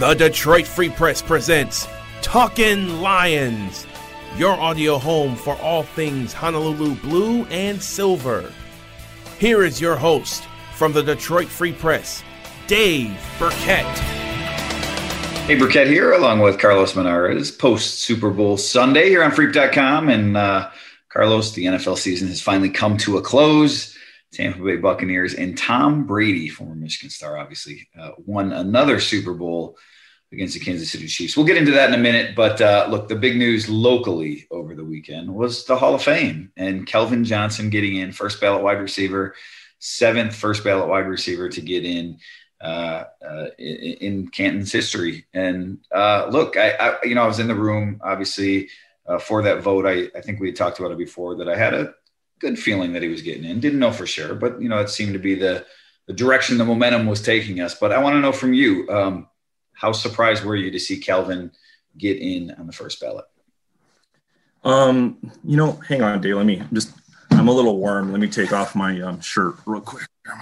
The Detroit Free Press presents Talkin' Lions, your audio home for all things Honolulu blue and silver. Here is your host from the Detroit Free Press, Dave Birkett. Hey, Birkett here, along with Carlos Monarrez, post Super Bowl Sunday here on Freep.com. And uh, Carlos, the NFL season has finally come to a close. Tampa Bay Buccaneers and Tom Brady, former Michigan star, obviously, uh, won another Super Bowl against the Kansas City Chiefs. We'll get into that in a minute. But uh, look, the big news locally over the weekend was the Hall of Fame and Calvin Johnson getting in, first ballot wide receiver, seventh first ballot wide receiver to get in. Uh, uh, in, Canton's history, and uh, look, I, I, you know, I was in the room obviously uh, for that vote. I, I think we talked about it before that I had a good feeling that he was getting in. Didn't know for sure, but you know, it seemed to be the the direction the momentum was taking us. But I want to know from you, um, how surprised were you to see Calvin get in on the first ballot? Um, you know, hang on, Dave. Let me just. I'm a little warm. Let me take off my um, shirt real quick.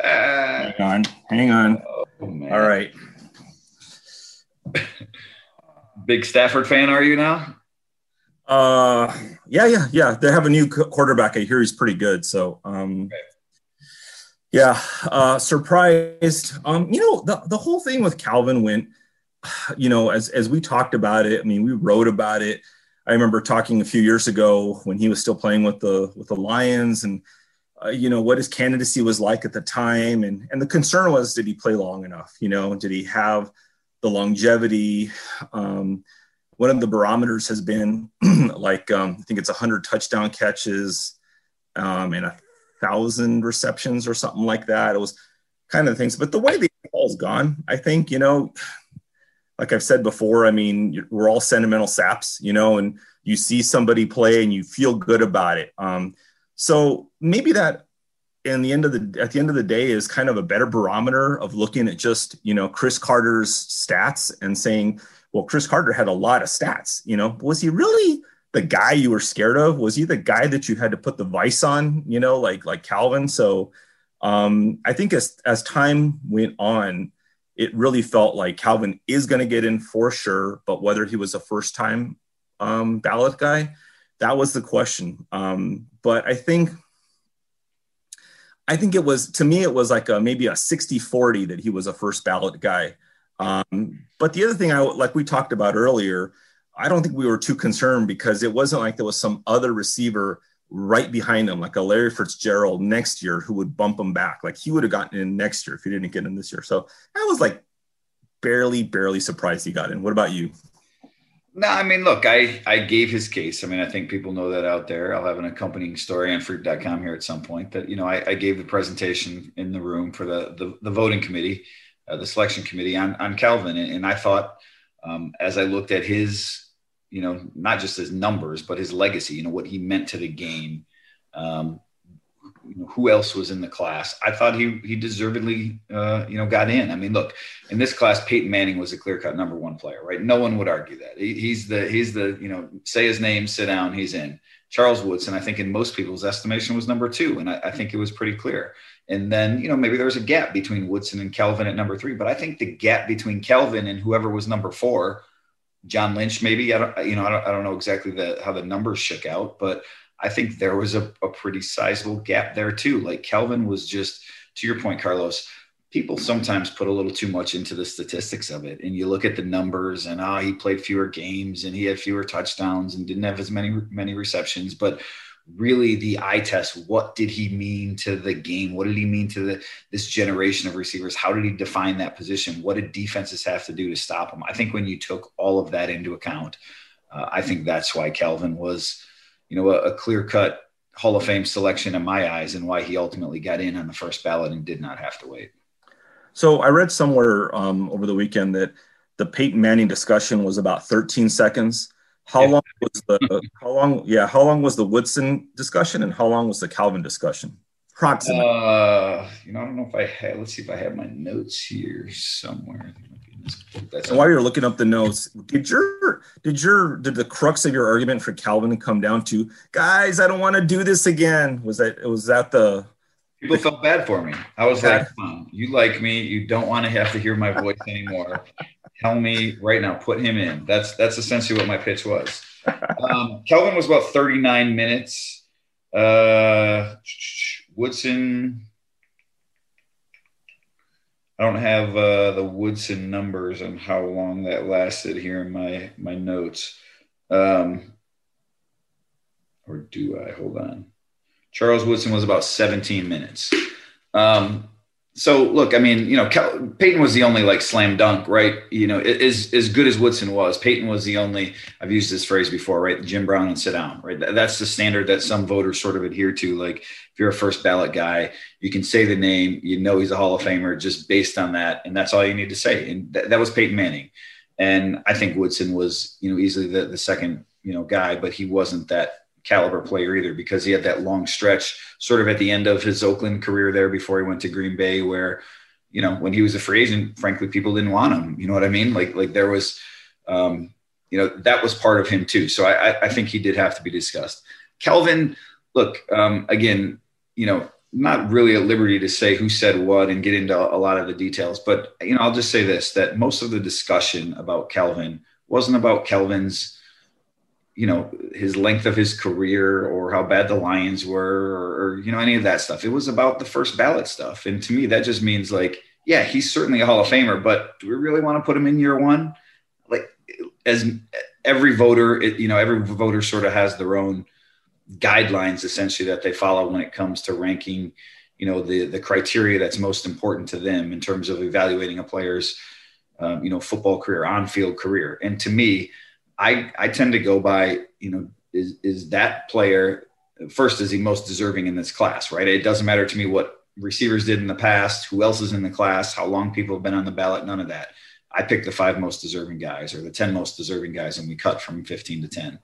hang on, hang on. Oh, All right. Big Stafford fan, are you now? Uh, yeah, yeah, yeah. They have a new quarterback. I hear he's pretty good. So, um, okay. yeah, uh, surprised. Um, you know, the the whole thing with Calvin went. You know, as as we talked about it. I mean, we wrote about it. I remember talking a few years ago when he was still playing with the with the Lions, and uh, you know what his candidacy was like at the time, and and the concern was, did he play long enough? You know, did he have the longevity? Um, one of the barometers has been like um, I think it's 100 touchdown catches um, and a thousand receptions or something like that. It was kind of things, but the way the ball's gone, I think you know, like I've said before, I mean we're all sentimental saps, you know, and you see somebody play and you feel good about it. Um, so maybe that in the end of the at the end of the day is kind of a better barometer of looking at just you know Cris Carter's stats and saying well, Cris Carter had a lot of stats. You know, was he really the guy you were scared of? Was he the guy that you had to put the vice on? You know, like like Calvin. So um, I think as as time went on, it really felt like Calvin is going to get in for sure. But whether he was a first time um, ballot guy, that was the question. Um, but I think. I think it was to me it was like a, maybe a 60 40 that he was a first ballot guy. Um, but the other thing, I like we talked about earlier, I don't think we were too concerned because it wasn't like there was some other receiver right behind him, like a Larry Fitzgerald next year who would bump him back. Like he would have gotten in next year if he didn't get in this year. So I was like barely, barely surprised he got in. What about you? No, I mean, look, I, I gave his case. I mean, I think people know that out there. I'll have an accompanying story on freep.com here at some point that, you know, I, I gave the presentation in the room for the, the, the voting committee uh, the selection committee on, on Calvin. And, and I thought, um, as I looked at his, you know, not just his numbers, but his legacy, you know, what he meant to the game, um, you know, who else was in the class? I thought he he deservedly, uh, you know, got in. I mean, look, in this class, Peyton Manning was a clear cut number one player, right? No one would argue that. He, he's the he's the you know, say his name, sit down, he's in. Charles Woodson, I think, in most people's estimation, was number two, and I, I think it was pretty clear. And then, you know, maybe there was a gap between Woodson and Calvin at number three. But I think the gap between Calvin and whoever was number four, John Lynch, maybe I don't, you know, I don't, I don't know exactly the, how the numbers shook out, but I think there was a, a pretty sizable gap there too. Like Calvin was just, to your point, Carlos, people sometimes put a little too much into the statistics of it. And you look at the numbers and, ah, oh, he played fewer games and he had fewer touchdowns and didn't have as many, many receptions. But really the eye test. What did he mean to the game? What did he mean to the, this generation of receivers? How did he define that position? What did defenses have to do to stop him? I think when you took all of that into account, uh, I think that's why Calvin was, you know, a, a clear cut Hall of Fame selection in my eyes, and why he ultimately got in on the first ballot and did not have to wait. So I read somewhere um, over the weekend that the Peyton Manning discussion was about 13 seconds how yeah. long was the how long? Yeah, how long was the Woodson discussion, and how long was the Calvin discussion? Approximately. Uh, you know, I don't know if I had. Let's see if I have my notes here somewhere. That's and while you're looking up the notes, did your did your did the crux of your argument for Calvin come down to guys? I don't want to do this again. Was that was that the people felt bad for me. I was like, you like me. You don't want to have to hear my voice anymore. Tell me right now, put him in. That's that's essentially what my pitch was. Um, Calvin was about 39 minutes. Uh, Woodson, I don't have uh, the Woodson numbers on how long that lasted here in my my notes. Um, or do I? Hold on. Charles Woodson was about 17 minutes. Um, so look, I mean, you know, Cal- Peyton was the only like slam dunk, right? You know, as as good as Woodson was, Peyton was the only. I've used this phrase before, right? Jim Brown and sit down, right? That's the standard that some voters sort of adhere to. Like, if you're a first ballot guy, you can say the name, you know, he's a Hall of Famer just based on that, and that's all you need to say. And th- that was Peyton Manning, and I think Woodson was, you know, easily the the second, you know, guy, but he wasn't that caliber player either because he had that long stretch sort of at the end of his Oakland career there before he went to Green Bay where you know when he was a free agent frankly people didn't want him. You know what I mean? Like like there was um you know that was part of him too. So I I think he did have to be discussed. Calvin look um again you know not really at liberty to say who said what and get into a lot of the details but you know I'll just say this that most of the discussion about Calvin wasn't about Calvin's you know his length of his career or how bad the lions were or, or, you know any of that stuff. It was about the first ballot stuff. And to me that just means like yeah he's certainly a hall of famer but do we really want to put him in year one? Like as every voter it, you know every voter sort of has their own guidelines essentially that they follow when it comes to ranking you know the the criteria that's most important to them in terms of evaluating a player's um, you know football career on field career. And to me I I tend to go by you know is is that player first is he most deserving in this class right? It doesn't matter to me what receivers did in the past who else is in the class how long people have been on the ballot none of that. I pick the five most deserving guys or the 10 most deserving guys and we cut from 15 to 10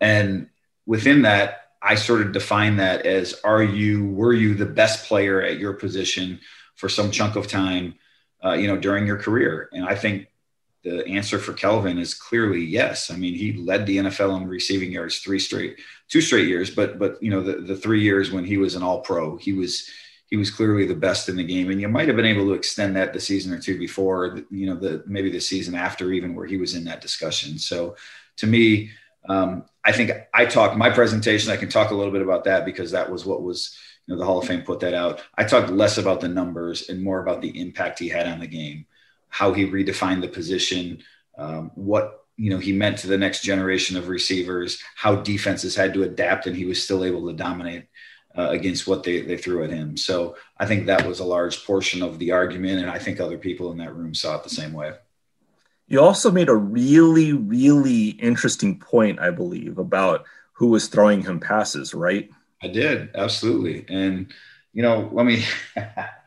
and within that I sort of define that as are you were you the best player at your position for some chunk of time uh, you know during your career? And I think the answer for Calvin is clearly yes. I mean, he led the NFL in receiving yards three straight, two straight years, but but you know the the three years when he was an All Pro, he was he was clearly the best in the game, and you might have been able to extend that the season or two before, you know, the maybe the season after even where he was in that discussion. So, to me, um, I think I talked my presentation. I can talk a little bit about that because that was what was you know the Hall of Fame put that out. I talked less about the numbers and more about the impact he had on the game how he redefined the position, um, what you know he meant to the next generation of receivers, how defenses had to adapt, and he was still able to dominate uh, against what they, they threw at him. So I think that was a large portion of the argument, and I think other people in that room saw it the same way. You also made a really, really interesting point, I believe, about who was throwing him passes, right? I did, absolutely. And, you know, let me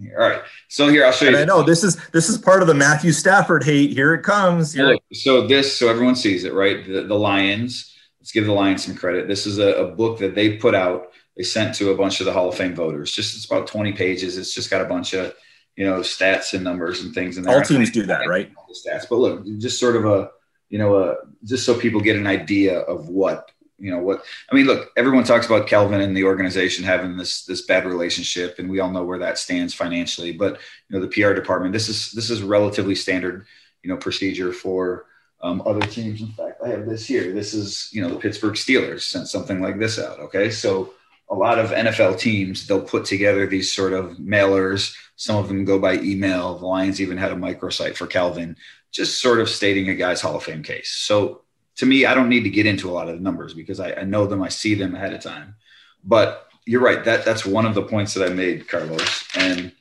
here. All right. So here I'll show and you. I know this is this is part of the Matthew Stafford hate. Here it comes. Here. So this, so everyone sees it, right? The, the Lions. Let's give the Lions some credit. This is a, a, book that they put out. They sent to a bunch of the Hall of Fame voters. Just it's about 20 pages. It's just got a bunch of you know stats and numbers and things And. All teams do that, right? The stats, but look, just sort of a you know a just so people get an idea of what you know what I mean. Look, everyone talks about Calvin and the organization having this this bad relationship, and we all know where that stands financially. But you know, the PR department this is this is relatively standard, you know, procedure for um, other teams. In fact, I have this here. This is you know the Pittsburgh Steelers sent something like this out. Okay, so a lot of NFL teams they'll put together these sort of mailers. Some of them go by email. The Lions even had a microsite for Calvin, just sort of stating a guy's Hall of Fame case. So to me, I don't need to get into a lot of the numbers because I, I know them, I see them ahead of time. But you're right. That that's one of the points that I made, Carlos. And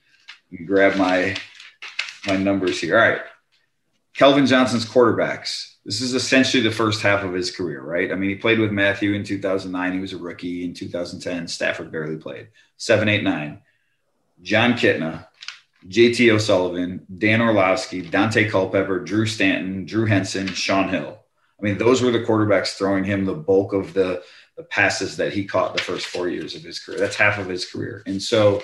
grab my my numbers here. All right. Calvin Johnson's quarterbacks. This is essentially the first half of his career, right? I mean, he played with Matthew in 2009. He was a rookie in 2010. Stafford barely played. Seven, eight, nine. Jon Kitna, JT O'Sullivan, Dan Orlovsky, Daunte Culpepper, Drew Stanton, Drew Henson, Shaun Hill. I mean, those were the quarterbacks throwing him the bulk of the, the passes that he caught the first four years of his career. That's half of his career. And so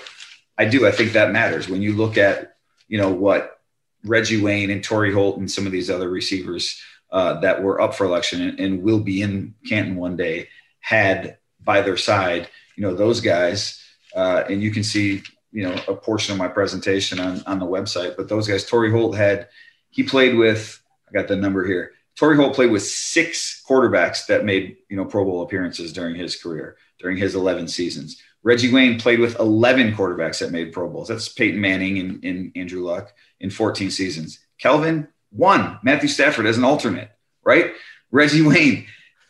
I do, I think that matters when you look at, you know, what Reggie Wayne and Torry Holt and some of these other receivers uh, that were up for election and, and will be in Canton one day had by their side, you know, those guys uh, and you can see you know a portion of my presentation on on the website. But those guys, Torry Holt had he played with I got the number here. Torry Holt played with six quarterbacks that made you know Pro Bowl appearances during his career during his 11 seasons. Reggie Wayne played with 11 quarterbacks that made Pro Bowls. That's Peyton Manning and, and Andrew Luck in 14 seasons. Calvin one. Matthew Stafford as an alternate, right? Reggie Wayne,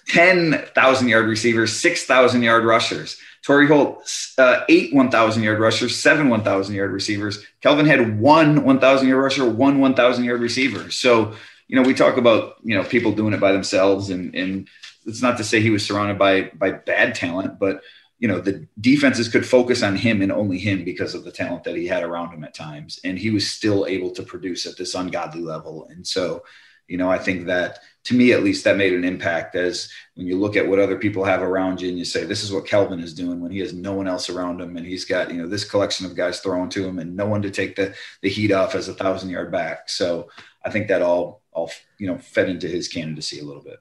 10,000 yard receivers, 6,000 yard rushers. Torry Holt, uh, eight 1,000 yard rushers, seven 1,000 yard receivers. Calvin had one 1,000 yard rusher, one 1,000 yard receiver. So, you know, we talk about, you know, people doing it by themselves and, and it's not to say he was surrounded by, by bad talent, but you know the defenses could focus on him and only him because of the talent that he had around him at times. And he was still able to produce at this ungodly level. And so you know i think that to me at least that made an impact as when you look at what other people have around you and you say this is what calvin is doing when he has no one else around him and he's got you know this collection of guys thrown to him and no one to take the the heat off as a thousand yard back. So i think that all all you know fed into his candidacy a little bit.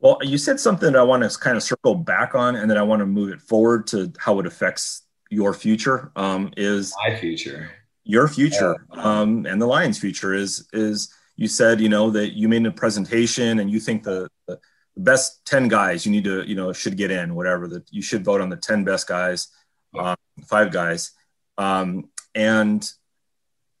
Well, you said something that I want to kind of circle back on, and then I want to move it forward to how it affects your future. Um, is my future, your future, um, and the Lions' future is is you said you know that you made a presentation and you think the, the best 10 guys you need to you know should get in whatever that you should vote on the 10 best guys uh, five guys um, and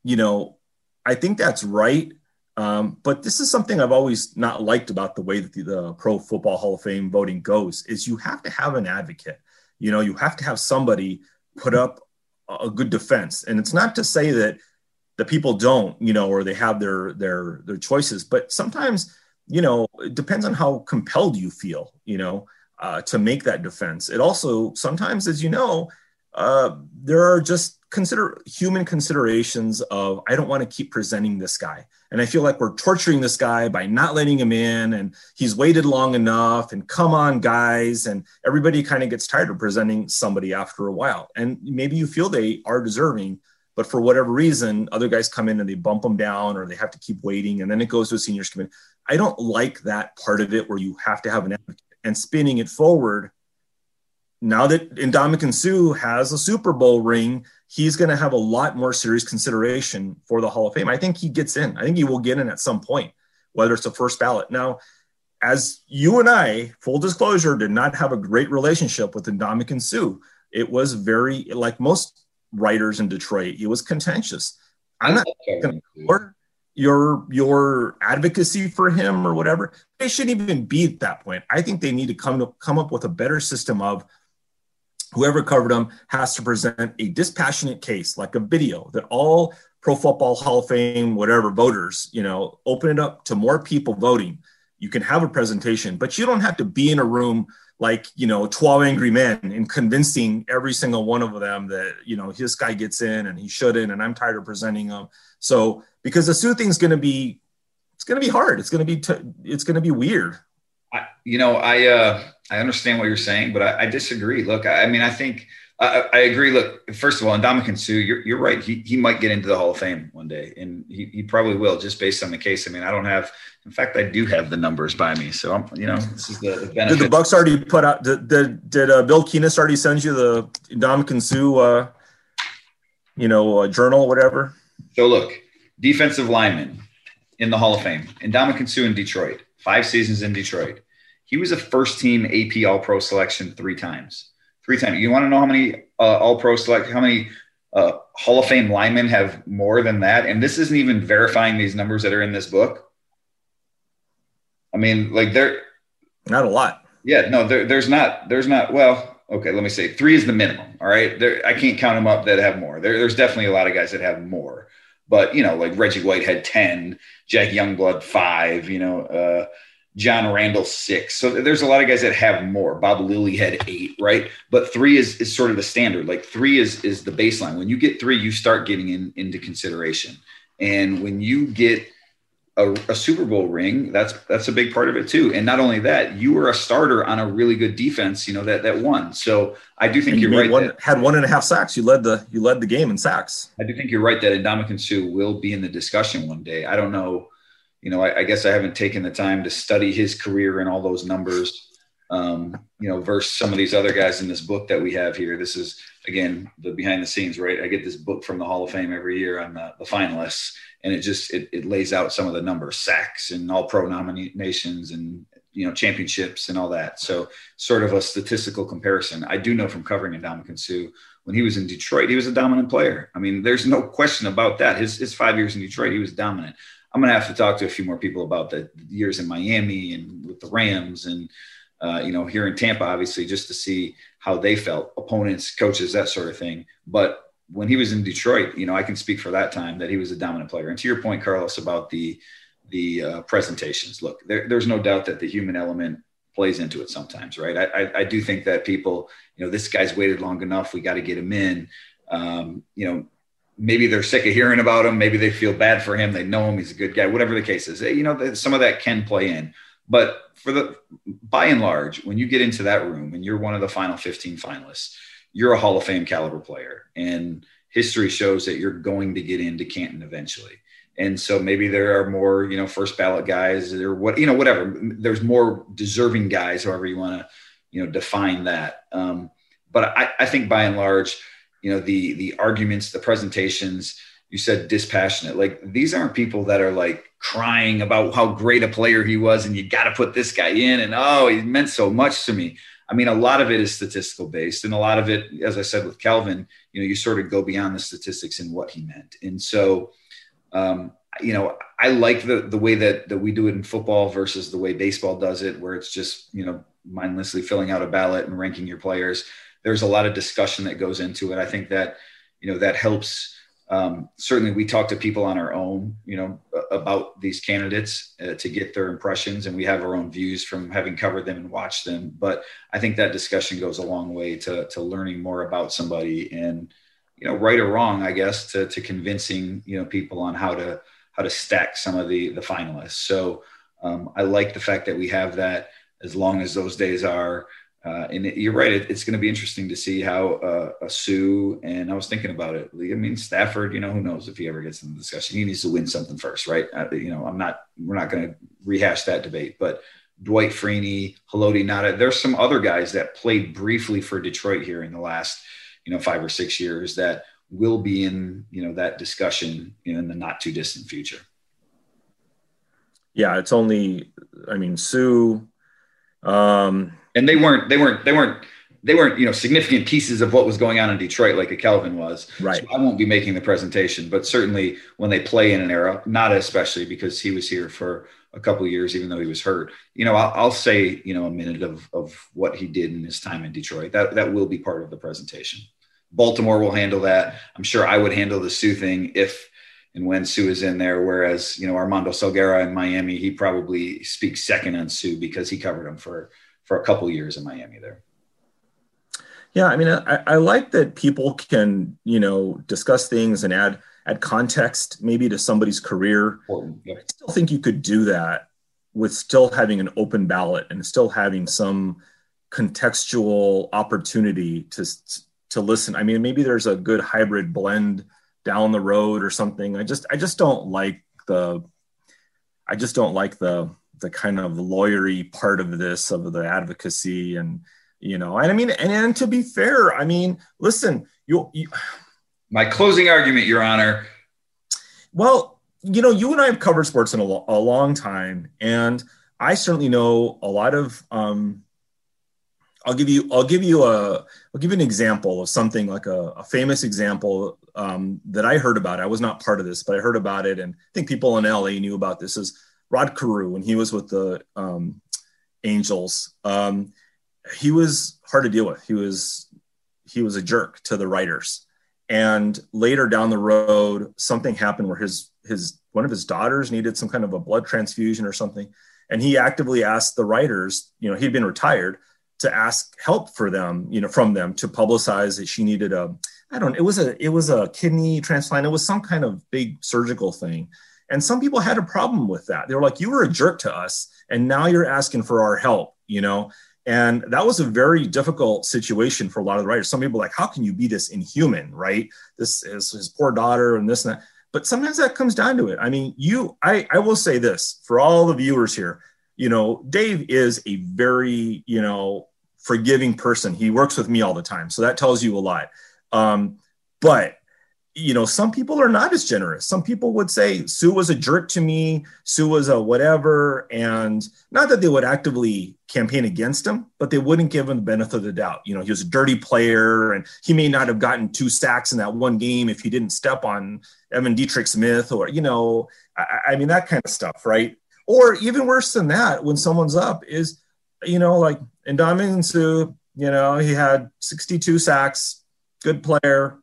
you know i think that's right um, but this is something I've always not liked about the way that the, the, Pro Football Hall of Fame voting goes is you have to have an advocate. You know, you have to have somebody put up a good defense. And it's not to say that the people don't, you know, or they have their their their choices, but sometimes, you know, it depends on how compelled you feel, you know, uh, to make that defense. It also sometimes, as you know, uh, there are just consider human considerations of I don't want to keep presenting this guy. And I feel like we're torturing this guy by not letting him in and he's waited long enough and come on guys and everybody kind of gets tired of presenting somebody after a while. And maybe you feel they are deserving, but for whatever reason other guys come in and they bump them down or they have to keep waiting and then it goes to a seniors committee. I don't like that part of it where you have to have an advocate and spinning it forward now that Ndamukong Suh has a Super Bowl ring, he's going to have a lot more serious consideration for the Hall of Fame. I think he gets in. I think he will get in at some point, whether it's the first ballot. Now, as you and I, full disclosure, did not have a great relationship with Ndamukong Suh. It was very, like most writers in Detroit, it was contentious. I'm not going to your your advocacy for him or whatever. They shouldn't even be at that point. I think they need to come to come up with a better system of whoever covered them has to present a dispassionate case, like a video that all Pro Football Hall of Fame, whatever voters, you know, open it up to more people voting. You can have a presentation, but you don't have to be in a room like, you know, 12 angry men and convincing every single one of them that, you know, this guy gets in and he shouldn't, and I'm tired of presenting them. So, because the Suh thing's going to be, it's going to be hard. It's going to be, t- it's going to be weird. I, you know, I uh, I understand what you're saying, but I, I disagree. Look, I, I, mean, I think I, I agree. Look, first of all, Ndamukong Suh, you're you're right. He he might get into the Hall of Fame one day, and he, he probably will, just based on the case. I mean, I don't have. In fact, I do have the numbers by me, so I'm. You know, this is the, the benefit. Did the Bucks already put out? Did did, did uh, Bill Keenist already send you the Ndamukong Suh, uh, you know, uh, journal, whatever? So look, defensive lineman in the Hall of Fame, Ndamukong Suh in Detroit five seasons in Detroit. He was a first team AP All Pro selection three times. Three times. You want to know how many uh, All Pro select, how many uh, Hall of Fame linemen have more than that? And this isn't even verifying these numbers that are in this book. I mean, like they're not a lot. Yeah, no, there, there's not. There's not. Well, okay, let me say three is the minimum. All right, there, I can't count them up that have more. There, there's definitely a lot of guys that have more. But you know, like Reggie White had ten, Jack Youngblood five. You know, uh, John Randle six. So there's a lot of guys that have more. Bob Lilly had eight, right? But three is is sort of the standard. Like three is is the baseline. When you get three, you start getting in, into consideration. And when you get a, a, Super Bowl ring, that's that's a big part of it too. And not only that, you were a starter on a really good defense, you know that that won. So I do think you are right. One, that, had one and a half sacks. You led the you led the game in sacks. I do think you're right that Ndamukong Suh will be in the discussion one day. I don't know, you know, I, I, guess I haven't taken the time to study his career and all those numbers. Um, you know, versus some of these other guys in this book that we have here. This is again the behind the scenes, right? I get this book from the Hall of Fame every year on the, the finalists, and it just it, it lays out some of the numbers, sacks, and all pro nominations, and you know championships and all that. So sort of a statistical comparison. I do know from covering Ndamukong Suh when he was in Detroit, he was a dominant player. I mean, there's no question about that. His his five years in Detroit, he was dominant. I'm going to have to talk to a few more people about the years in Miami and with the Rams and uh, you know here in Tampa, obviously, just to see how they felt, opponents, coaches, that sort of thing. But when he was in Detroit, you know, I can speak for that time that he was a dominant player. And to your point, Carlos, about the the uh, presentations, look, there, there's no doubt that the human element plays into it sometimes, right? I, I, I, do think that people, you know, this guy's waited long enough. We got to get him in. Um, you know, maybe they're sick of hearing about him. Maybe they feel bad for him. They know him. He's a good guy. Whatever the case is, you know, some of that can play in. But for the by and large, when you get into that room and you're one of the final 15 finalists, you're a Hall of Fame caliber player, and history shows that you're going to get into Canton eventually and so maybe there are more you know first ballot guys or what you know whatever there's more deserving guys however you want to you know define that um, but I, I think by and large you know the the arguments the presentations you said dispassionate. Like these aren't people that are like crying about how great a player he was and you got to put this guy in and oh he meant so much to me. I mean a lot of it is statistical based and a lot of it as i said with calvin you know you sort of go beyond the statistics and what he meant. And so um, you know, I like the the way that that we do it in football versus the way baseball does it, where it's just you know mindlessly filling out a ballot and ranking your players. There's a lot of discussion that goes into it. I think that you know that helps. Um, certainly, we talk to people on our own, you know, about these candidates uh, to get their impressions, and we have our own views from having covered them and watched them. But I think that discussion goes a long way to to learning more about somebody and you know, right or wrong, I guess, to, to convincing, you know, people on how to, how to stack some of the, the finalists. So um, I like the fact that we have that as long as those days are, uh, and it, you're right. It, it's going to be interesting to see how uh, a Suh and I was thinking about it. I mean, Stafford. You know, who knows if he ever gets in the discussion? He needs to win something first, right? Uh, you know, I'm not. We're not going to rehash that debate. But Dwight Freeney, Haloti Ngata. There's some other guys that played briefly for Detroit here in the last you know five or six years that will be in you know that discussion in the not too distant future yeah it's only i mean Suh um and they weren't they weren't they weren't they weren't you know significant pieces of what was going on in detroit like a calvin was. Right. So i won't be making the presentation but certainly when they play in an era not especially because he was here for a couple years even though he was hurt you know I'll, I'll, say you know a minute of of what he did in his time in detroit. That that will be part of the presentation. Baltimore will handle that. I'm sure I would handle the Suh thing if and when Suh is in there. Whereas, you know, Armando Salguero in Miami, he probably speaks second on Suh because he covered him for for a couple years in Miami there. Yeah, I mean, I, I like that people can, you know, discuss things and add add context maybe to somebody's career. I still think you could do that with still having an open ballot and still having some contextual opportunity to to listen. I mean, maybe there's a good hybrid blend down the road or something. I just I just don't like the I just don't like the the kind of lawyery part of this of the advocacy and you know and I mean and, and to be fair, I mean, listen, you, you my closing argument, Your Honor. Well, you know, you and I have covered sports in a, lo- a long time, and I certainly know a lot of um, I'll give you I'll give you a I'll give you an example of something like a, a famous example um, that I heard about. I was not part of this, but I heard about it, and I think people in LA knew about this. Is Rod Carew when he was with the um, Angels? Um, he was hard to deal with. He was he was a jerk to the writers, and later down the road, something happened where his his one of his daughters needed some kind of a blood transfusion or something, and he actively asked the writers. You know, he'd been retired to ask help for them, you know, from them to publicize that she needed a, I don't, it was a, it was a kidney transplant. It was some kind of big surgical thing. And some people had a problem with that. They were like, you were a jerk to us and now you're asking for our help, you know? And that was a very difficult situation for a lot of the writers. Some people like, how can you be this inhuman, right? This is his poor daughter and this and that. But sometimes that comes down to it. I mean, you, I, I will say this for all the viewers here, you know, Dave is a very, you know, forgiving person. He works with me all the time. So that tells you a lot. Um, but you know, some people are not as generous. Some people would say Suh was a jerk to me, Suh was a whatever, and not that they would actively campaign against him, but they wouldn't give him the benefit of the doubt. You know, he was a dirty player, and he may not have gotten two sacks in that one game if he didn't step on Evan Dietrich Smith, or you know, I, I mean that kind of stuff, right? Or even worse than that, when someone's up, is you know, like in Ndamukong Suh, you know, he had 62 sacks, good player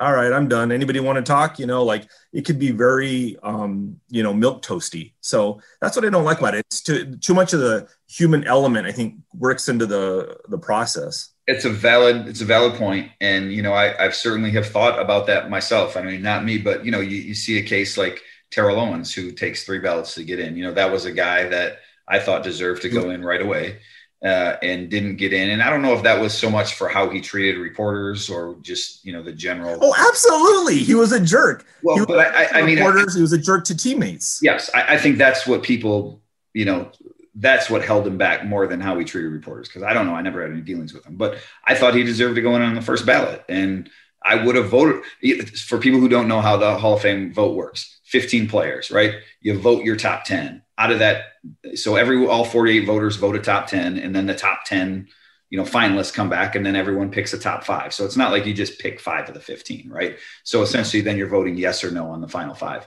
all right, I'm done. Anybody want to talk? You know, like it could be very, um, you know, milk toasty. So that's what I don't like about it. It's too too much of the human element. I think works into the the process. It's a valid it's a valid point, and you know, I I've certainly have thought about that myself. I mean, not me, but you know, you, you see a case like Terrell Owens who takes three ballots to get in. You know, that was a guy that I thought deserved to go in right away uh, and didn't get in. And I don't know if that was so much for how he treated reporters or just you know the general. Oh, absolutely, he was a jerk. Well, but I, I mean, reporters, I, he was a jerk to teammates. Yes, I, I, think that's what people, you know, that's what held him back more than how he treated reporters. Because I don't know, I never had any dealings with him, but I thought he deserved to go in on the first ballot, and I would have voted. For people who don't know how the Hall of Fame vote works, 15 players, right? You vote your top 10 out of that so every all 48 voters vote a top 10 and then the top 10 you know finalists come back and then everyone picks a top five so it's not like you just pick five of the 15 right so essentially then you're voting yes or no on the final five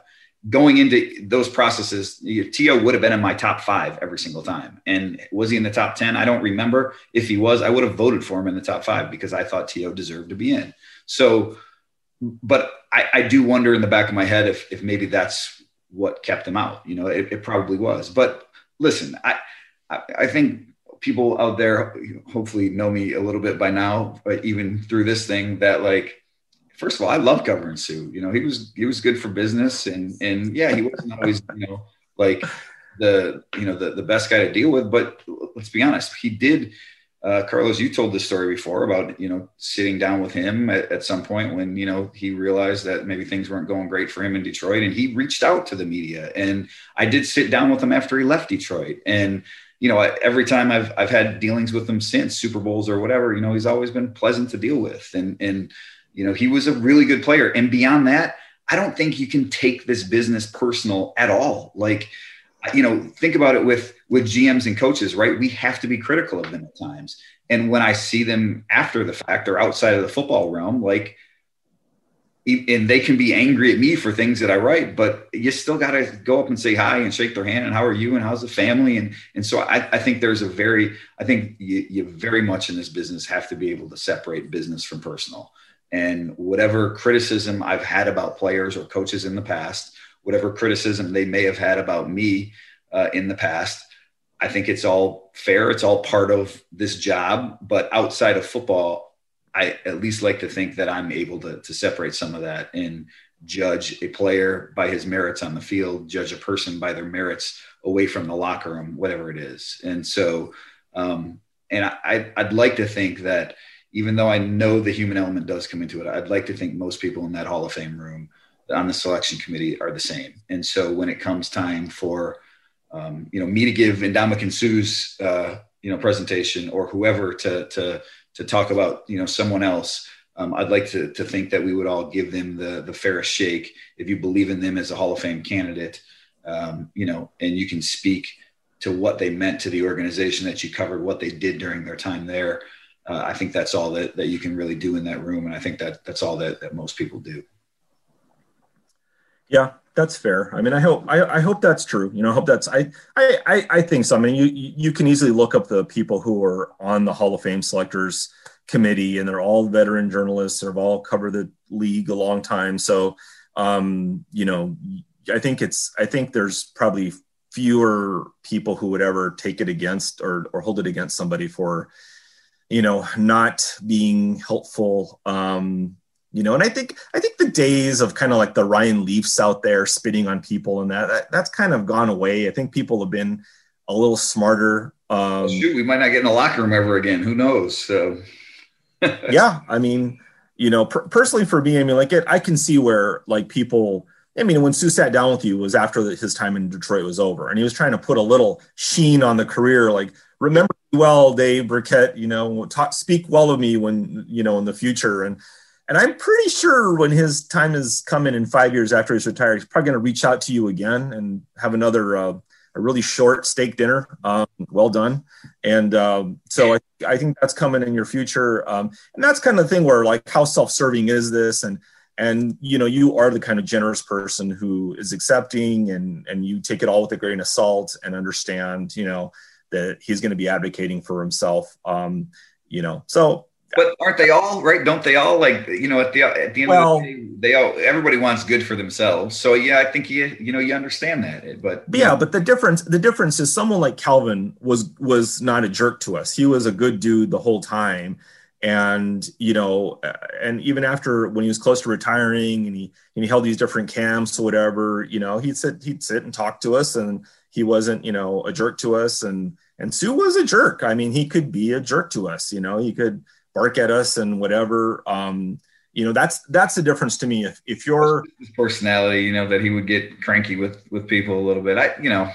going into those processes T.O. would have been in my top five every single time and was he in the top 10 i don't remember if he was i would have voted for him in the top five because i thought T.O. deserved to be in so but I, I do wonder in the back of my head if, if maybe that's what kept him out. You know, it, it probably was. But listen, I, I, I think people out there hopefully know me a little bit by now, but even through this thing that like, first of all, I love covering Suh. You know, he was he was good for business, and and yeah, he wasn't always you know like the you know the the best guy to deal with. But let's be honest, he did uh, Carlos, you told this story before about you know sitting down with him at, at, some point when you know he realized that maybe things weren't going great for him in Detroit, and he reached out to the media. And I did sit down with him after he left Detroit, and you know every time I've I've had dealings with him since Super Bowls or whatever, you know he's always been pleasant to deal with, and and you know he was a really good player. And beyond that, I don't think you can take this business personal at all. Like you know, think about it with with GMs and coaches, right? We have to be critical of them at times. And when I see them after the fact or outside of the football realm, like, and they can be angry at me for things that I write, but you still got to go up and say hi and shake their hand and how are you and how's the family and and so I, I think there's a very I think you, you very much in this business have to be able to separate business from personal and whatever criticism I've had about players or coaches in the past whatever criticism they may have had about me uh, in the past. I think it's all fair. It's all part of this job. But outside of football, I at least like to think that I'm able to, to separate some of that and judge a player by his merits on the field, judge a person by their merits away from the locker room, whatever it is. And so, um, and I, I'd like to think that even though I know the human element does come into it, I'd like to think most people in that Hall of Fame room on the selection committee are the same. And so when it comes time for, um, you know, me to give Ndamukong Suh's, uh, you know, presentation or whoever to, to, to talk about, you know, someone else, um, I'd like to, to think that we would all give them the, the fairest shake if you believe in them as a Hall of Fame candidate, um, you know, and you can speak to what they meant to the organization that you covered, what they did during their time there. Uh, I think that's all that, that you can really do in that room. And I think that that's all that, that most people do. Yeah, that's fair. I mean, I hope I, I hope that's true. You know, I hope that's I, I I think so. I mean, you you can easily look up the people who are on the Hall of Fame selectors committee, and they're all veteran journalists. They've all covered the league a long time. So, um, you know, I think it's I think there's probably fewer people who would ever take it against or or hold it against somebody for, you know, not being helpful. Um, you know and i think i think the days of kind of like the ryan leafs out there spitting on people and that, that that's kind of gone away. I think people have been a little smarter um Shoot, we might not get in the locker room ever again. Who knows? So yeah i mean you know per- personally for me i mean like it i can see where like people I mean, when suh sat down with you was after his time in Detroit was over, and he was trying to put a little sheen on the career, like remember me well, Dave Birkett, you know, talk, speak well of me when you know in the future, and and I'm pretty sure when his time is coming in five years after he's retired, he's probably going to reach out to you again and have another uh, a really short steak dinner. Um, well done. And um, so I, I think that's coming in your future. Um, and that's kind of the thing where like how self-serving is this? And and you know you are the kind of generous person who is accepting and and you take it all with a grain of salt and understand you know that he's going to be advocating for himself. Um, you know, so but aren't they all right? Don't they all like you know at the at the end well, of the day, they all everybody wants good for themselves. So yeah, I think you you know you understand that. Eh, but yeah, know. but the difference the difference is someone like Calvin was was not a jerk to us. He was a good dude the whole time, and you know, uh, and even after when he was close to retiring and he and he held these different camps or whatever, you know, he'd sit he'd sit and talk to us, and he wasn't you know a jerk to us, and and Suh was a jerk. I mean, he could be a jerk to us. You know, he could bark at us and whatever. Um, you know, that's that's the difference to me. If if you're personality, you know, that he would get cranky with with people a little bit. I, you know,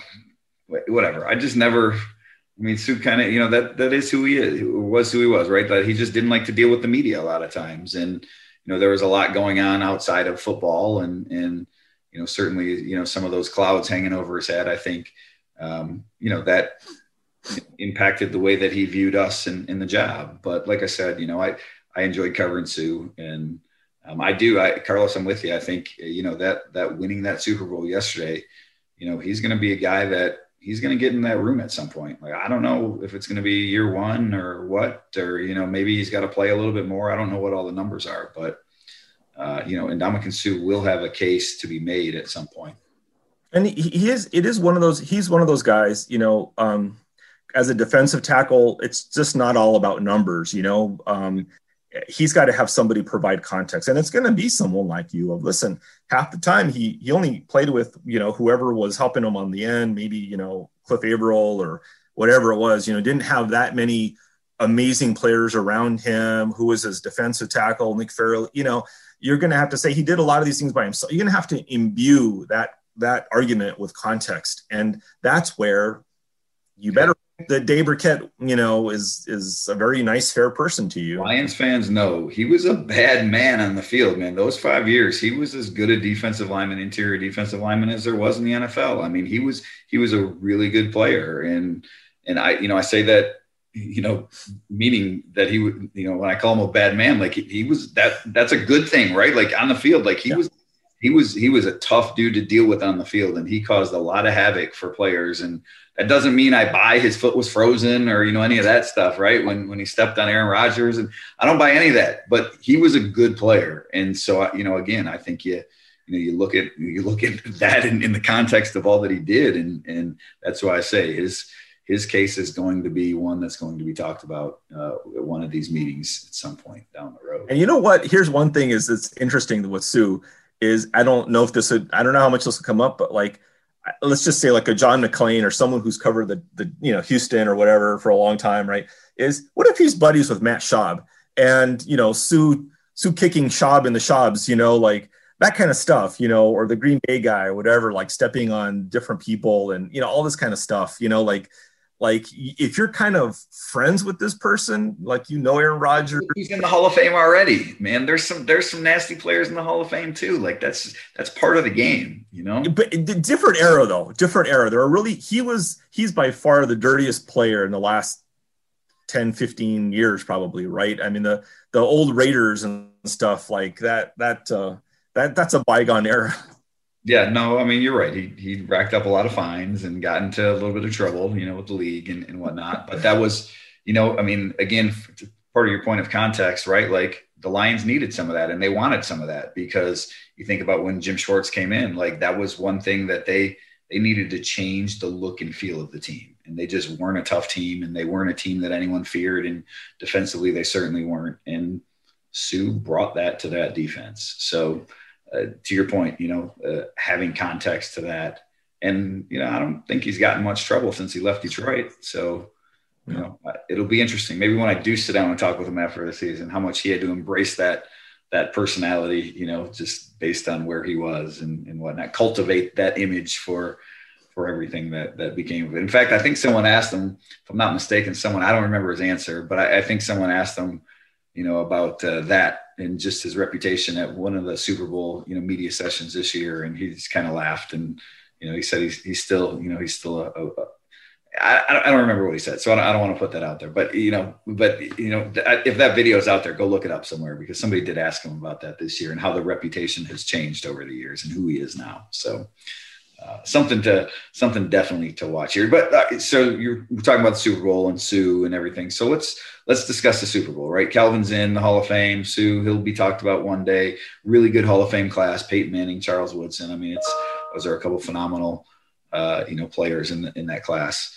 whatever. I just never. I mean, Suh kind of, you know, that that is who he is, was who he was, right? That he just didn't like to deal with the media a lot of times, and you know, there was a lot going on outside of football, and and you know, certainly, you know, some of those clouds hanging over his head. I think, um, you know, that impacted the way that he viewed us in, in the job. But like I said, you know, I, I enjoyed covering Suh and um, I do. I, Carlos, I'm with you. I think, you know, that, that winning that Super Bowl yesterday, you know, he's going to be a guy that he's going to get in that room at some point. Like, I don't know if it's going to be year one or what, or, you know, maybe he's got to play a little bit more. I don't know what all the numbers are, but, uh, you know, Ndamukong Suh will have a case to be made at some point. And he is, it is one of those, he's one of those guys, you know, um, as a defensive tackle, it's just not all about numbers, you know. Um, he's got to have somebody provide context, and it's going to be someone like you. Of listen, half the time he he only played with you know whoever was helping him on the end, maybe you know Cliff Avril or whatever it was. You know, didn't have that many amazing players around him. Who was his defensive tackle, Nick Fairley? You know, you're going to have to say he did a lot of these things by himself. You're going to have to imbue that that argument with context, and that's where you better that Dave Birkett, you know, is is a very nice, fair person to you. Lions fans know he was a bad man on the field, man. Those five years, he was as good a defensive lineman, interior defensive lineman as there was in the NFL. I mean, he was he was a really good player, and and I, you know, I say that, you know, meaning that he would, you know, when I call him a bad man, like he, he was that that's a good thing, right? Like on the field, like he yeah. was he was he was a tough dude to deal with on the field, and he caused a lot of havoc for players and that doesn't mean I buy his foot was frozen or you know any of that stuff, right? When when he stepped on Aaron Rodgers, and I don't buy any of that. But he was a good player, and so you know, again, I think you you know you look at you look at that in, in the context of all that he did, and and that's why I say his his case is going to be one that's going to be talked about uh, at one of these meetings at some point down the road. And you know what? Here's one thing is that's interesting with Suh is I don't know if this would I don't know how much this will come up, but like let's just say like a John McClain or someone who's covered the, the you know Houston or whatever for a long time, right? Is what if he's buddies with Matt Schaub and you know Suh Suh kicking Schaub in the Schaubs, you know, like that kind of stuff, you know, or the Green Bay guy or whatever, like stepping on different people and you know all this kind of stuff, you know, like like if you're kind of friends with this person, like you know Aaron Rodgers, he's in the Hall of Fame already, man. There's some there's some nasty players in the Hall of Fame too. Like that's that's part of the game, you know. But different era though, different era. There are really he was he's by far the dirtiest player in the last 10, 15 years, probably, right? I mean the the old Raiders and stuff like that that uh that that's a bygone era. Yeah, no, I mean you're right. He he racked up a lot of fines and got into a little bit of trouble, you know, with the league and, and whatnot. But that was, you know, I mean, again, part of your point of context, right? Like the Lions needed some of that and they wanted some of that because you think about when Jim Schwartz came in, like that was one thing that they they needed to change the look and feel of the team. And they just weren't a tough team and they weren't a team that anyone feared. And defensively, they certainly weren't. And Suh brought that to that defense. So uh, to your point, you know, uh, having context to that. And, you know, I don't think he's gotten much trouble since he left Detroit. So, you know, it'll be interesting. Maybe when I do sit down and talk with him after the season, how much he had to embrace that that personality, you know, just based on where he was and, and whatnot, cultivate that image for for everything that that became of it. In fact, I think someone asked him, if I'm not mistaken, someone I don't remember his answer, but I, I think someone asked him, you know, about uh, that and just his reputation at one of the Super Bowl, you know, media sessions this year, and he just kind of laughed and you know he said he's he's still you know he's still a, a, a I, I don't remember what he said, so I don't, I don't, want to put that out there. But you know, but you know, if that video is out there, go look it up somewhere because somebody did ask him about that this year and how the reputation has changed over the years and who he is now. So uh, something to something definitely to watch here. But uh, so you're talking about the Super Bowl and Suh and everything. So let's let's discuss the Super Bowl, right? Calvin's in the Hall of Fame. Suh, he'll be talked about one day. Really good Hall of Fame class. Peyton Manning, Charles Woodson. I mean, it's those are a couple phenomenal, uh, you know, players in the, in that class.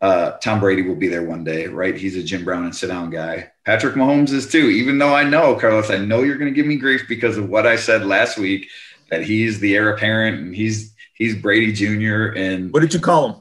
Uh, Tom Brady will be there one day, right? He's a Jim Brown and sit down guy. Patrick Mahomes is too. Even though I know, Carlos, I know you're going to give me grief because of what I said last week that he's the heir apparent and he's he's Brady Jr. And what did you call him?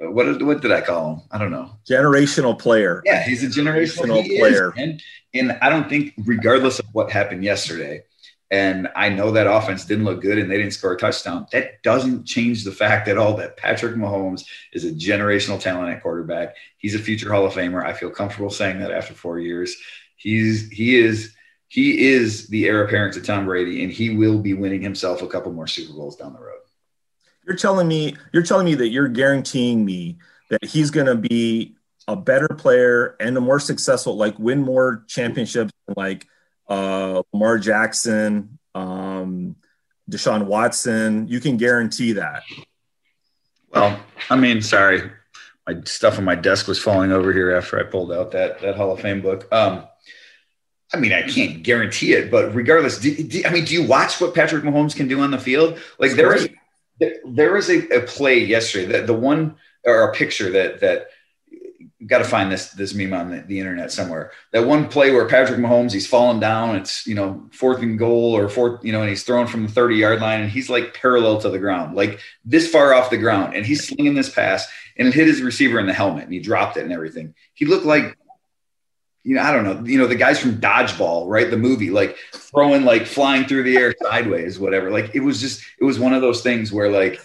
Uh, what did, what did I call him? I don't know. Generational player. Yeah, he's a generational, generational player. And, and I don't think, regardless of what happened yesterday, and I know that offense didn't look good and they didn't score a touchdown. That doesn't change the fact at all that Patrick Mahomes is a generational talent at quarterback. He's a future Hall of Famer. I feel comfortable saying that after four years. He's he is he is the heir apparent to Tom Brady, and he will be winning himself a couple more Super Bowls down the road. You're telling me you're telling me that you're guaranteeing me that he's going to be a better player and a more successful, like win more championships, like uh, Lamar Jackson, um, Deshaun Watson. You can guarantee that. Well, I mean, sorry, my stuff on my desk was falling over here after I pulled out that that Hall of Fame book. Um, I mean, I can't guarantee it, but regardless, do, do, I mean, do you watch what Patrick Mahomes can do on the field? Like there is, there was a, a play yesterday that the one or a picture that that got to find this this meme on the, the, internet somewhere. That one play where Patrick Mahomes he's falling down. It's you know fourth and goal or fourth you know, and he's thrown from the thirty yard line and he's like parallel to the ground, like this far off the ground, and he's slinging this pass and it hit his receiver in the helmet and he dropped it and everything. He looked like. You know, I don't know. You know, the guys from Dodgeball, right? The movie, like throwing, like flying through the air sideways, whatever. Like it was just, it was one of those things where, like,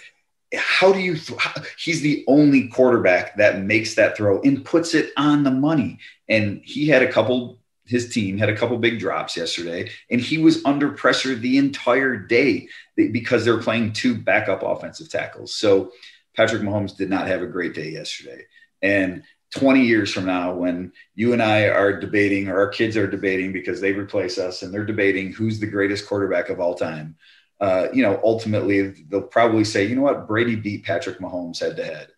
how do you th- he's the only quarterback that makes that throw and puts it on the money and he had a couple his team had a couple big drops yesterday and he was under pressure the entire day because they're playing two backup offensive tackles so patrick mahomes did not have a great day yesterday and 20 years from now when you and i are debating or our kids are debating because they replace us and they're debating who's the greatest quarterback of all time uh, you know, ultimately they'll probably say, you know what, Brady beat Patrick Mahomes head to head.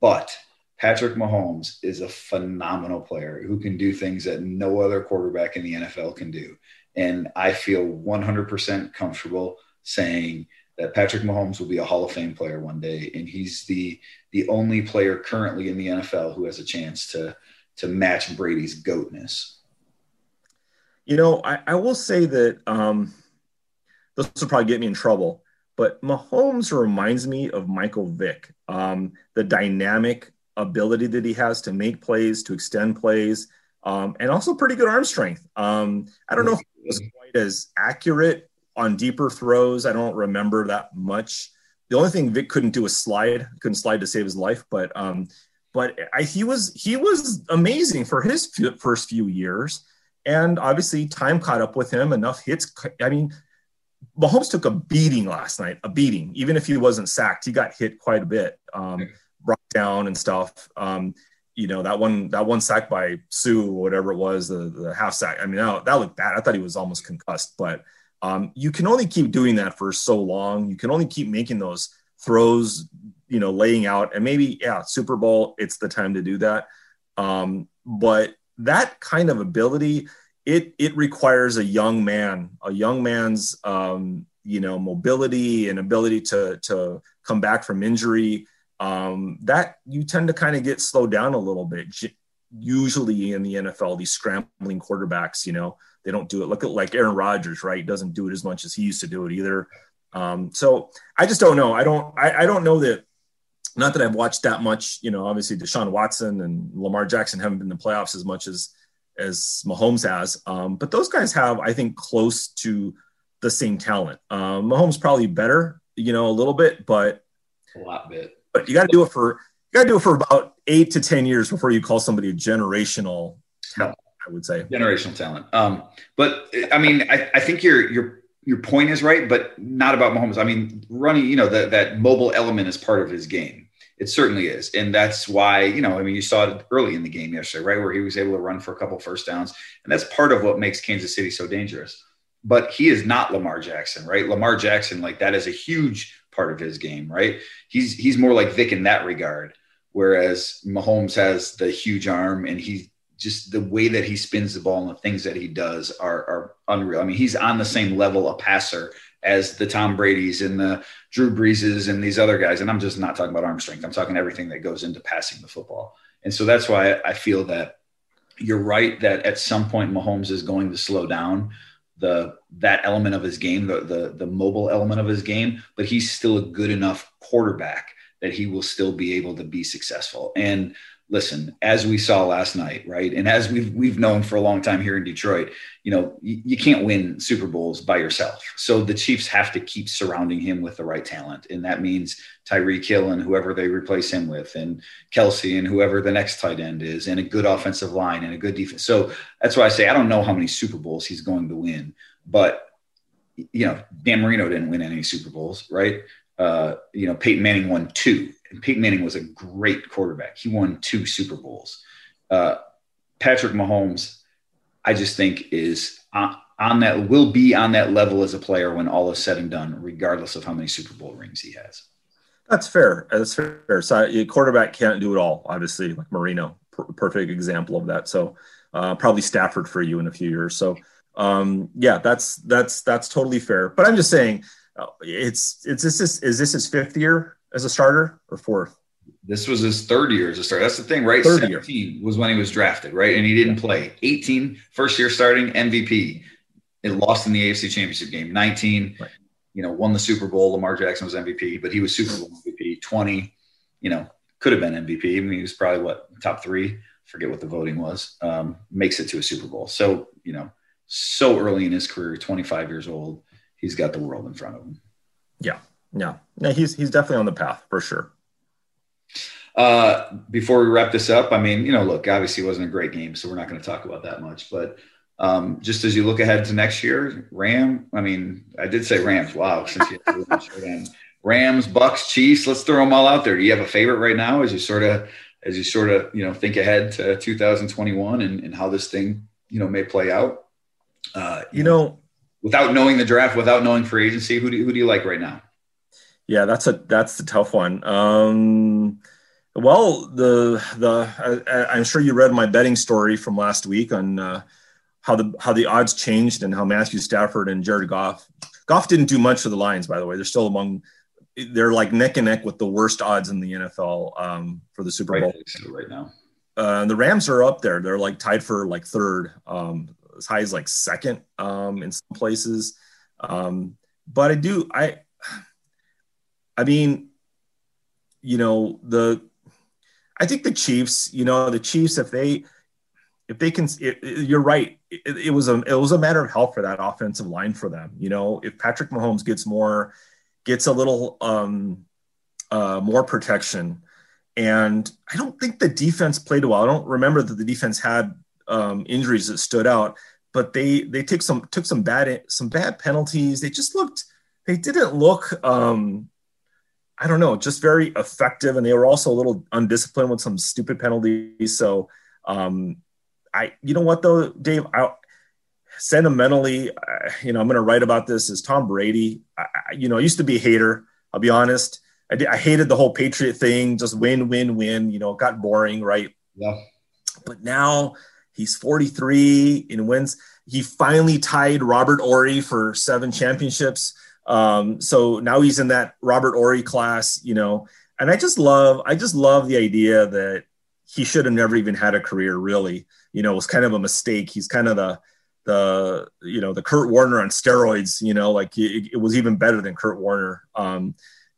But Patrick Mahomes is a phenomenal player who can do things that no other quarterback in the NFL can do. And I feel 100% comfortable saying that Patrick Mahomes will be a Hall of Fame player one day, and he's the the only player currently in the NFL who has a chance to to match Brady's goatness. You know, I, I will say that um, this will probably get me in trouble. But Mahomes reminds me of Michael Vick. Um, the dynamic ability that he has to make plays, to extend plays, um, and also pretty good arm strength. Um, I don't know if it was quite as accurate on deeper throws. I don't remember that much. The only thing Vick couldn't do was slide. Couldn't slide to save his life, but um, but I, he was he was amazing for his first few years, and obviously time caught up with him. Enough hits. I mean, Mahomes took a beating last night, a beating. Even if he wasn't sacked, he got hit quite a bit, um, brought down and stuff. Um, you know that one that one sack by Suh, whatever it was, the, the half sack. I mean, that, that looked bad. I thought he was almost concussed. But um, you can only keep doing that for so long. You can only keep making those throws, you know, laying out. And maybe yeah, Super Bowl, it's the time to do that. Um, but that kind of ability it it requires a young man, a young man's um, you know mobility and ability to to come back from injury. Um, that you tend to kind of get slowed down a little bit. Usually in the NFL, these scrambling quarterbacks, you know, they don't do it. Look at like Aaron Rodgers, right? Doesn't do it as much as he used to do it either. Um, so I just don't know. I don't. I, I don't know that. Not that I've watched that much. You know, obviously Deshaun Watson and Lamar Jackson haven't been in the playoffs as much as as Mahomes has. Um, but those guys have, I think, close to the same talent. Um, Mahomes probably better, you know, a little bit, but a lot bit. But you got to do it for you got to do it for about eight to ten years before you call somebody a generational talent. I would say generational talent. Um, but I mean, I, I think your your your point is right, but not about Mahomes. I mean, running, you know, that that mobile element is part of his game. It certainly is. And that's why, you know, I mean, you saw it early in the game yesterday, right? Where he was able to run for a couple first downs. And that's part of what makes Kansas City so dangerous. But he is not Lamar Jackson, right? Lamar Jackson, like that is a huge part of his game, right? He's he's more like Vick in that regard. Whereas Mahomes has the huge arm and he just the way that he spins the ball and the things that he does are, are unreal. I mean, he's on the same level a passer as the Tom Brady's and the Drew Breeses and these other guys. And I'm just not talking about arm strength. I'm talking everything that goes into passing the football. And so that's why I feel that you're right that at some point Mahomes is going to slow down the that element of his game, the the the mobile element of his game, but he's still a good enough quarterback that he will still be able to be successful. And listen, as we saw last night, right, and as we've we've known for a long time here in Detroit, you know, you, you, can't win Super Bowls by yourself. So the Chiefs have to keep surrounding him with the right talent, and that means Tyreek Hill and whoever they replace him with, and Kelce and whoever the next tight end is, and a good offensive line and a good defense. So that's why I say I don't know how many Super Bowls he's going to win, but you know, Dan Marino didn't win any Super Bowls, right? Uh, you know, Peyton Manning won two and Peyton Manning was a great quarterback. He won two Super Bowls. Uh, Patrick Mahomes, I just think is on, on, that will be on that level as a player when all is said and done, regardless of how many Super Bowl rings he has. That's fair. That's fair. So a quarterback can't do it all. Obviously, like Marino, per- perfect example of that. So uh, probably Stafford for you in a few years. So um, yeah, that's that's that's totally fair. But I'm just saying, it's it's this is is this his fifth year as a starter or fourth? This was his third year as a starter. That's the thing, right? Third 17 year. was when he was drafted, right? And he didn't play. 18, first year starting MVP. It lost in the AFC Championship game. 19, right. you know, won the Super Bowl. Lamar Jackson was MVP, but he was Super Bowl MVP. 20, you know, could have been MVP. I mean, he was probably what top three. Forget what the voting was. Um, makes it to a Super Bowl. So you know, so early in his career, 25 years old, he's got the world in front of him. Yeah, yeah, yeah. He's he's definitely on the path for sure. Uh, before we wrap this up, I mean, you know, look, obviously it wasn't a great game, so we're not going to talk about that much. But um, just as you look ahead to next year, Ram. I mean, I did say Rams. Wow, since you Rams, Bucs, Chiefs. Let's throw them all out there. Do you have a favorite right now as you sort of as you sort of you know think ahead to 2021 and, and how this thing you know may play out? Uh, you, you know, without knowing the draft, without knowing free agency, who do who do you like right now? Yeah, that's a that's the tough one. Um, well, the the I, am sure you read my betting story from last week on uh, how the how the odds changed and how Matthew Stafford and Jared Goff Goff didn't do much for the Lions. By the way, they're still among they're like neck and neck with the worst odds in the NFL um, for the Super Bowl right, right now. Uh, the Rams are up there. They're like tied for like third, um, as high as like second um, in some places. Um, but I do I I mean, you know, the I think the Chiefs, you know, the Chiefs, if they if they can, it, it, you're right. It, it, was a it was a matter of health for that offensive line for them. You know, if Patrick Mahomes gets more, gets a little um, uh, more protection, and I don't think the defense played well. I don't remember that the defense had um, injuries that stood out, but they they took some took some bad some bad penalties. They just looked they didn't look um, I don't know, just very effective. And they were also a little undisciplined with some stupid penalties. So, um, I, you know what though, Dave, I, sentimentally, uh, you know, I'm going to write about this as Tom Brady. I, you know, I used to be a hater. I'll be honest. I, did, I hated the whole Patriot thing, just win, win, win. You know, it got boring, right? Yeah. But now he's 43 and wins. He finally tied Robert Horry for seven championships. Um, so now he's in that Robert Horry class, you know, and I just love, I just love the idea that he should have never even had a career really, you know, it was kind of a mistake. He's kind of the, the, you know, the Kurt Warner on steroids, you know, like it, it was even better than Kurt Warner. Um,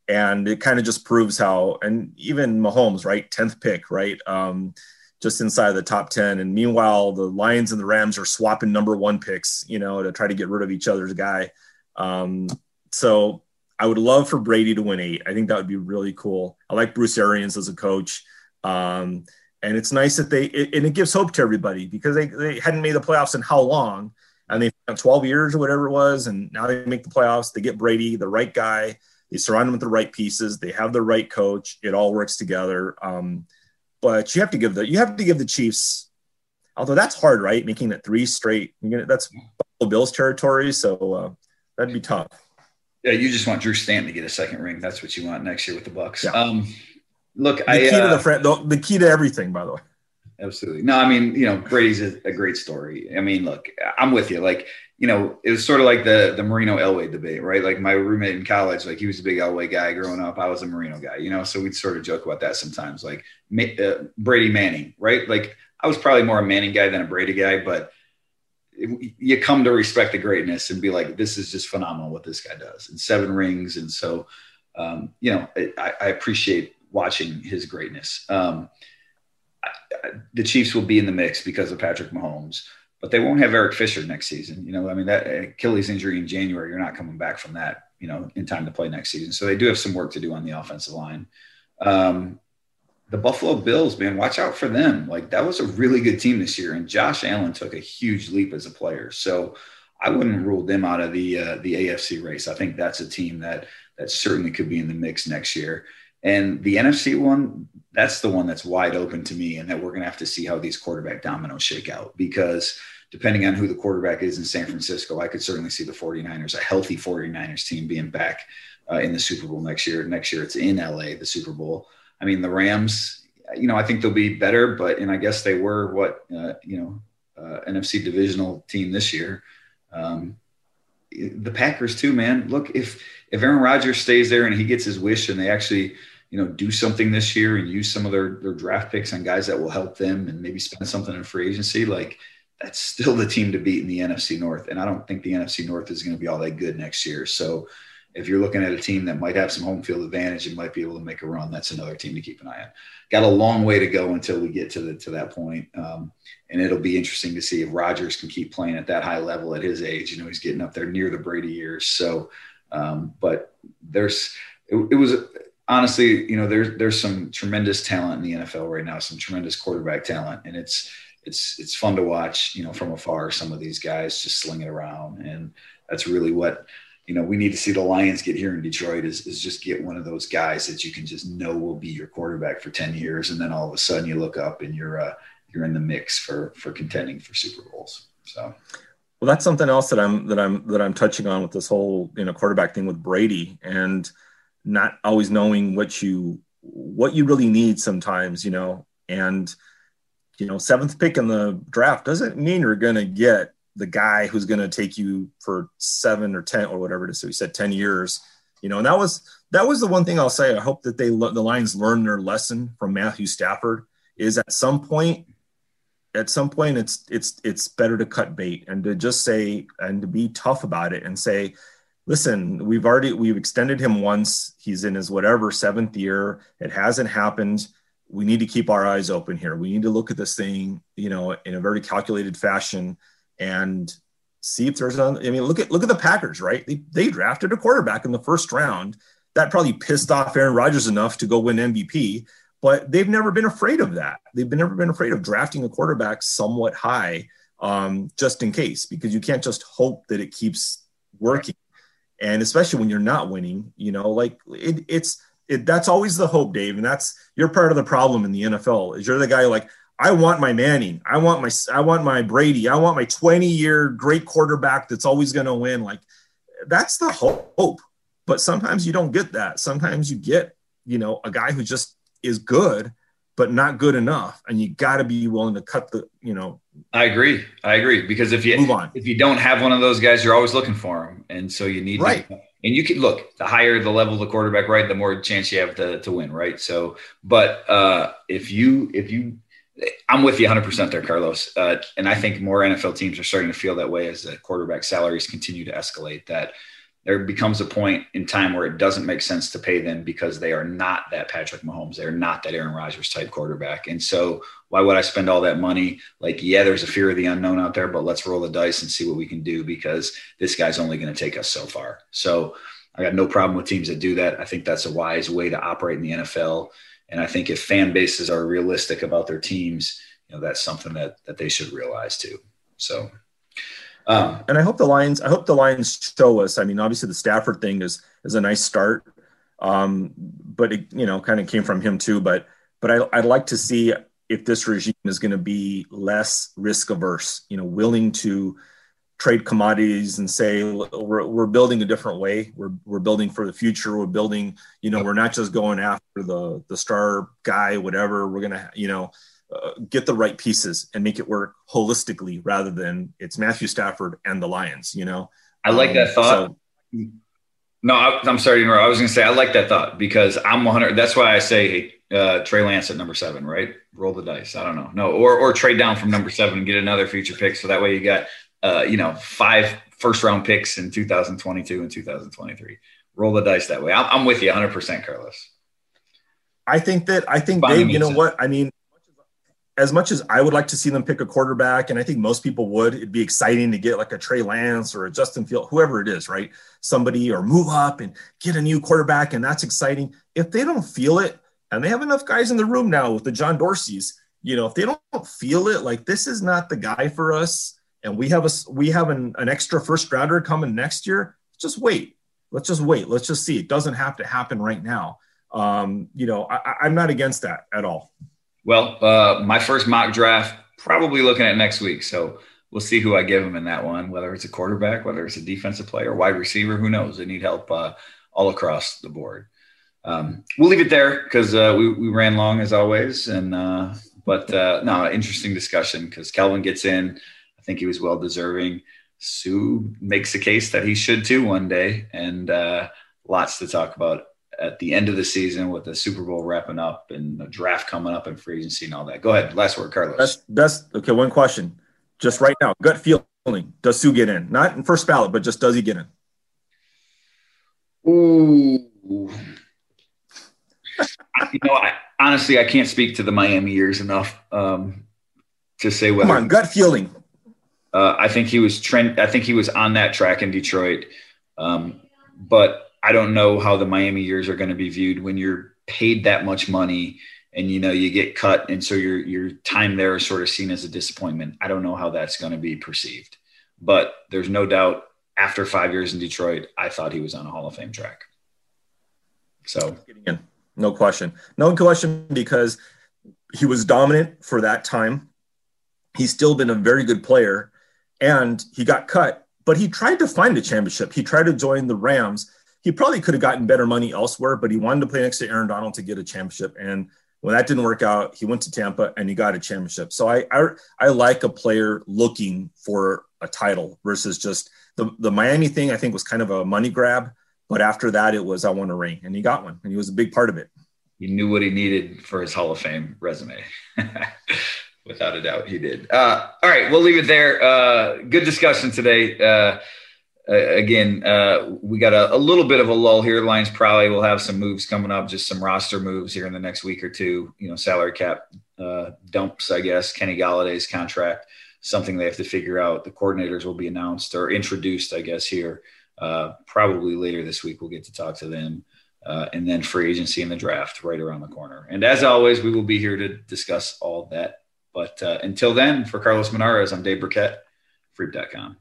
and it kind of just proves how, and even Mahomes, right. 10th pick, right. Um, just inside the top 10. And meanwhile, the Lions and the Rams are swapping number one picks, you know, to try to get rid of each other's guy. Um, so I would love for Brady to win eight. I think that would be really cool. I like Bruce Arians as a coach. Um, and it's nice that they, it, and it gives hope to everybody because they, they hadn't made the playoffs in how long? And they 12 years or whatever it was. And now they make the playoffs. They get Brady, the right guy. They surround him with the right pieces. They have the right coach. It all works together. Um, but you have to give the you have to give the Chiefs, although that's hard, right? Making it three straight. Gonna, that's Bills territory, so uh, that'd be tough. Yeah, you just want Drew Stanton to get a second ring. That's what you want next year with the Bucs. Yeah. Um, look, the I, key uh, to the, friend, the, the key to everything, by the way. Absolutely. No, I mean, you know, Brady's a, a, great story. I mean, look, I'm with you. Like, you know, it was sort of like the the Marino Elway debate, right? Like my roommate in college, like he was a big Elway guy growing up. I was a Marino guy, you know. So we'd sort of joke about that sometimes, like uh, Brady Manning, right? Like I was probably more a Manning guy than a Brady guy, but it, you come to respect the greatness and be like, this is just phenomenal what this guy does, and seven rings, and so um, you know, I, I, appreciate watching his greatness. Um, the Chiefs will be in the mix because of Patrick Mahomes, but they won't have Eric Fisher next season. You know, I mean that Achilles injury in January, you're not coming back from that. You know, in time to play next season. So they do have some work to do on the offensive line. Um, the Buffalo Bills, man, watch out for them. Like that was a really good team this year, and Josh Allen took a huge leap as a player. So I wouldn't rule them out of the uh, the AFC race. I think that's a team that that certainly could be in the mix next year. And the NFC one, that's the one that's wide open to me, and that we're going to have to see how these quarterback dominoes shake out because depending on who the quarterback is in San Francisco, I could certainly see the 49ers, a healthy 49ers team, being back uh, in the Super Bowl next year. Next year, it's in LA, the Super Bowl. I mean, the Rams, you know, I think they'll be better, but, and I guess they were what, uh, you know, uh, NFC divisional team this year. Um, the Packers, too, man. Look, if, if Aaron Rodgers stays there and he gets his wish and they actually, you know, do something this year and use some of their, their draft picks on guys that will help them and maybe spend something in free agency, like that's still the team to beat in the NFC North. And I don't think the NFC North is going to be all that good next year. So if you're looking at a team that might have some home field advantage and might be able to make a run, that's another team to keep an eye on. Got a long way to go until we get to the to that point. Um, and it'll be interesting to see if Rodgers can keep playing at that high level at his age. You know, he's getting up there near the Brady years. So, um, but there's it, it was honestly, you know, there's there's some tremendous talent in the NFL right now, some tremendous quarterback talent, and it's it's it's fun to watch, you know, from afar. Some of these guys just sling it around, and that's really what you know we need to see the Lions get here in Detroit is is just get one of those guys that you can just know will be your quarterback for ten years, and then all of a sudden you look up and you're uh, you're in the mix for for contending for Super Bowls. So. Well, that's something else that I'm that I'm that I'm touching on with this whole you know quarterback thing with Brady and not always knowing what you what you really need sometimes, you know, and you know, seventh pick in the draft doesn't mean you're going to get the guy who's going to take you for seven or 10 or whatever it is. So he said 10 years, you know, and that was, that was the one thing I'll say. I hope that they, the Lions learn their lesson from Matthew Stafford is at some point, at some point it's, it's, it's better to cut bait and to just say, and to be tough about it and say, listen, we've already, we've extended him once. He's in his whatever seventh year. It hasn't happened we need to keep our eyes open here. We need to look at this thing, you know, in a very calculated fashion and see if there's i mean, look at look at the Packers, right? They they drafted a quarterback in the first round. That probably pissed off Aaron Rodgers enough to go win MVP, but they've never been afraid of that. They've been, never been afraid of drafting a quarterback somewhat high, um, just in case, because you can't just hope that it keeps working. And especially when you're not winning, you know, like it, it's it, that's always the hope, Dave, and that's you're part of the problem in the NFL. Is you're the guy like I want my Manning, I want my I want my Brady, I want my 20 year great quarterback that's always going to win. Like that's the hope, but sometimes you don't get that. Sometimes you get you know a guy who just is good but not good enough. And you got to be willing to cut the you know i agree. I agree. Because if you move on. if you don't have one of those guys you're always looking for them and so you need right. To, and you can look the higher the level of the quarterback, right, the more chance you have to, to win, right? So, but uh, if you if you, I'm with you 100 percent there, Carlos, uh, and I think more NFL teams are starting to feel that way as the quarterback salaries continue to escalate. That there becomes a point in time where it doesn't make sense to pay them because they are not that Patrick Mahomes. They're not that Aaron Rodgers type quarterback. And so why would I spend all that money? Like, yeah, there's a fear of the unknown out there, but let's roll the dice and see what we can do because this guy's only going to take us so far. So I got no problem with teams that do that. I think that's a wise way to operate in the NFL. And I think if fan bases are realistic about their teams, you know, that's something that that they should realize too. So um, and I hope the Lions. I hope the Lions show us. I mean, obviously the Stafford thing is is a nice start, um, but it you know kind of came from him too. But but I, I'd like to see if this regime is going to be less risk averse. You know, willing to trade commodities and say we're, we're building a different way. We're we're building for the future. We're building. You know, we're not just going after the the star guy, whatever. We're gonna you know uh, get the right pieces and make it work holistically rather than it's Matthew Stafford and the Lions. You know, I like that um, thought. So, no, I, am sorry to interrupt. I was going to say I like that thought because I'm 100. That's why I say hey, uh, Trey Lance at number seven, right? Roll the dice. I don't know, no, or or trade down from number seven and get another future pick, so that way you got uh, you know five first round picks in 2022 and 2023. Roll the dice that way. I'm, I'm with you 100, percent Carlos. I think that I think Dave. You know what I mean as much as I would like to see them pick a quarterback, and I think most people would, it'd be exciting to get like a Trey Lance or a Justin Field, whoever it is, right? Somebody or move up and get a new quarterback, and that's exciting. If they don't feel it, and they have enough guys in the room now with the John Dorseys, you know, if they don't feel it, like this is not the guy for us, and we have a we have an, an extra first rounder coming next year, just wait. Let's just wait. Let's just see. It doesn't have to happen right now. Um, you know, I, I'm not against that at all. Well, uh, my first mock draft, probably looking at next week. So we'll see who I give them in that one, whether it's a quarterback, whether it's a defensive player, wide receiver, who knows? They need help uh, all across the board. Um, we'll leave it there because uh, we, we ran long as always. And, uh, but uh, no, interesting discussion because Calvin gets in. I think he was well deserving. Suh makes a case that he should too one day, and uh, lots to talk about at the end of the season with the Super Bowl wrapping up and the draft coming up and free agency and all that. Go ahead. Last word, Carlos. That's, best. Okay, one question. Just right now, gut feeling. Does Suh get in? Not in first ballot, but just does he get in? Ooh. you know, I, honestly, I can't speak to the Miami years enough um, to say whether. Come on, gut feeling. Uh, I think he was trend. I think he was on that track in Detroit, um, but I don't know how the Miami years are going to be viewed when you're paid that much money and you know you get cut and so your your time there is sort of seen as a disappointment. I don't know how that's going to be perceived. But there's no doubt after 5 years in Detroit, I thought he was on a Hall of Fame track. So, no question. No question because he was dominant for that time. He's still been a very good player and he got cut, but he tried to find a championship. He tried to join the Rams he probably could have gotten better money elsewhere, but he wanted to play next to Aaron Donald to get a championship. And when that didn't work out, he went to Tampa and he got a championship. So I I, I like a player looking for a title versus just the, the Miami thing, I think was kind of a money grab. But after that, it was I want a ring, and he got one, and he was a big part of it. He knew what he needed for his Hall of Fame resume. Without a doubt, he did. Uh, all right, we'll leave it there. Uh, good discussion today. Uh, again, uh, we got a, a, little bit of a lull here. Lions probably will have some moves coming up, just some roster moves here in the next week or two. You know, salary cap uh, dumps, I guess. Kenny Golladay's contract, something they have to figure out. The coordinators will be announced or introduced, I guess, here uh, probably later this week. We'll get to talk to them. Uh, and then free agency and the draft right around the corner. And as always, we will be here to discuss all that. But uh, until then, for Carlos Monarrez, I'm Dave Birkett, Freep.com.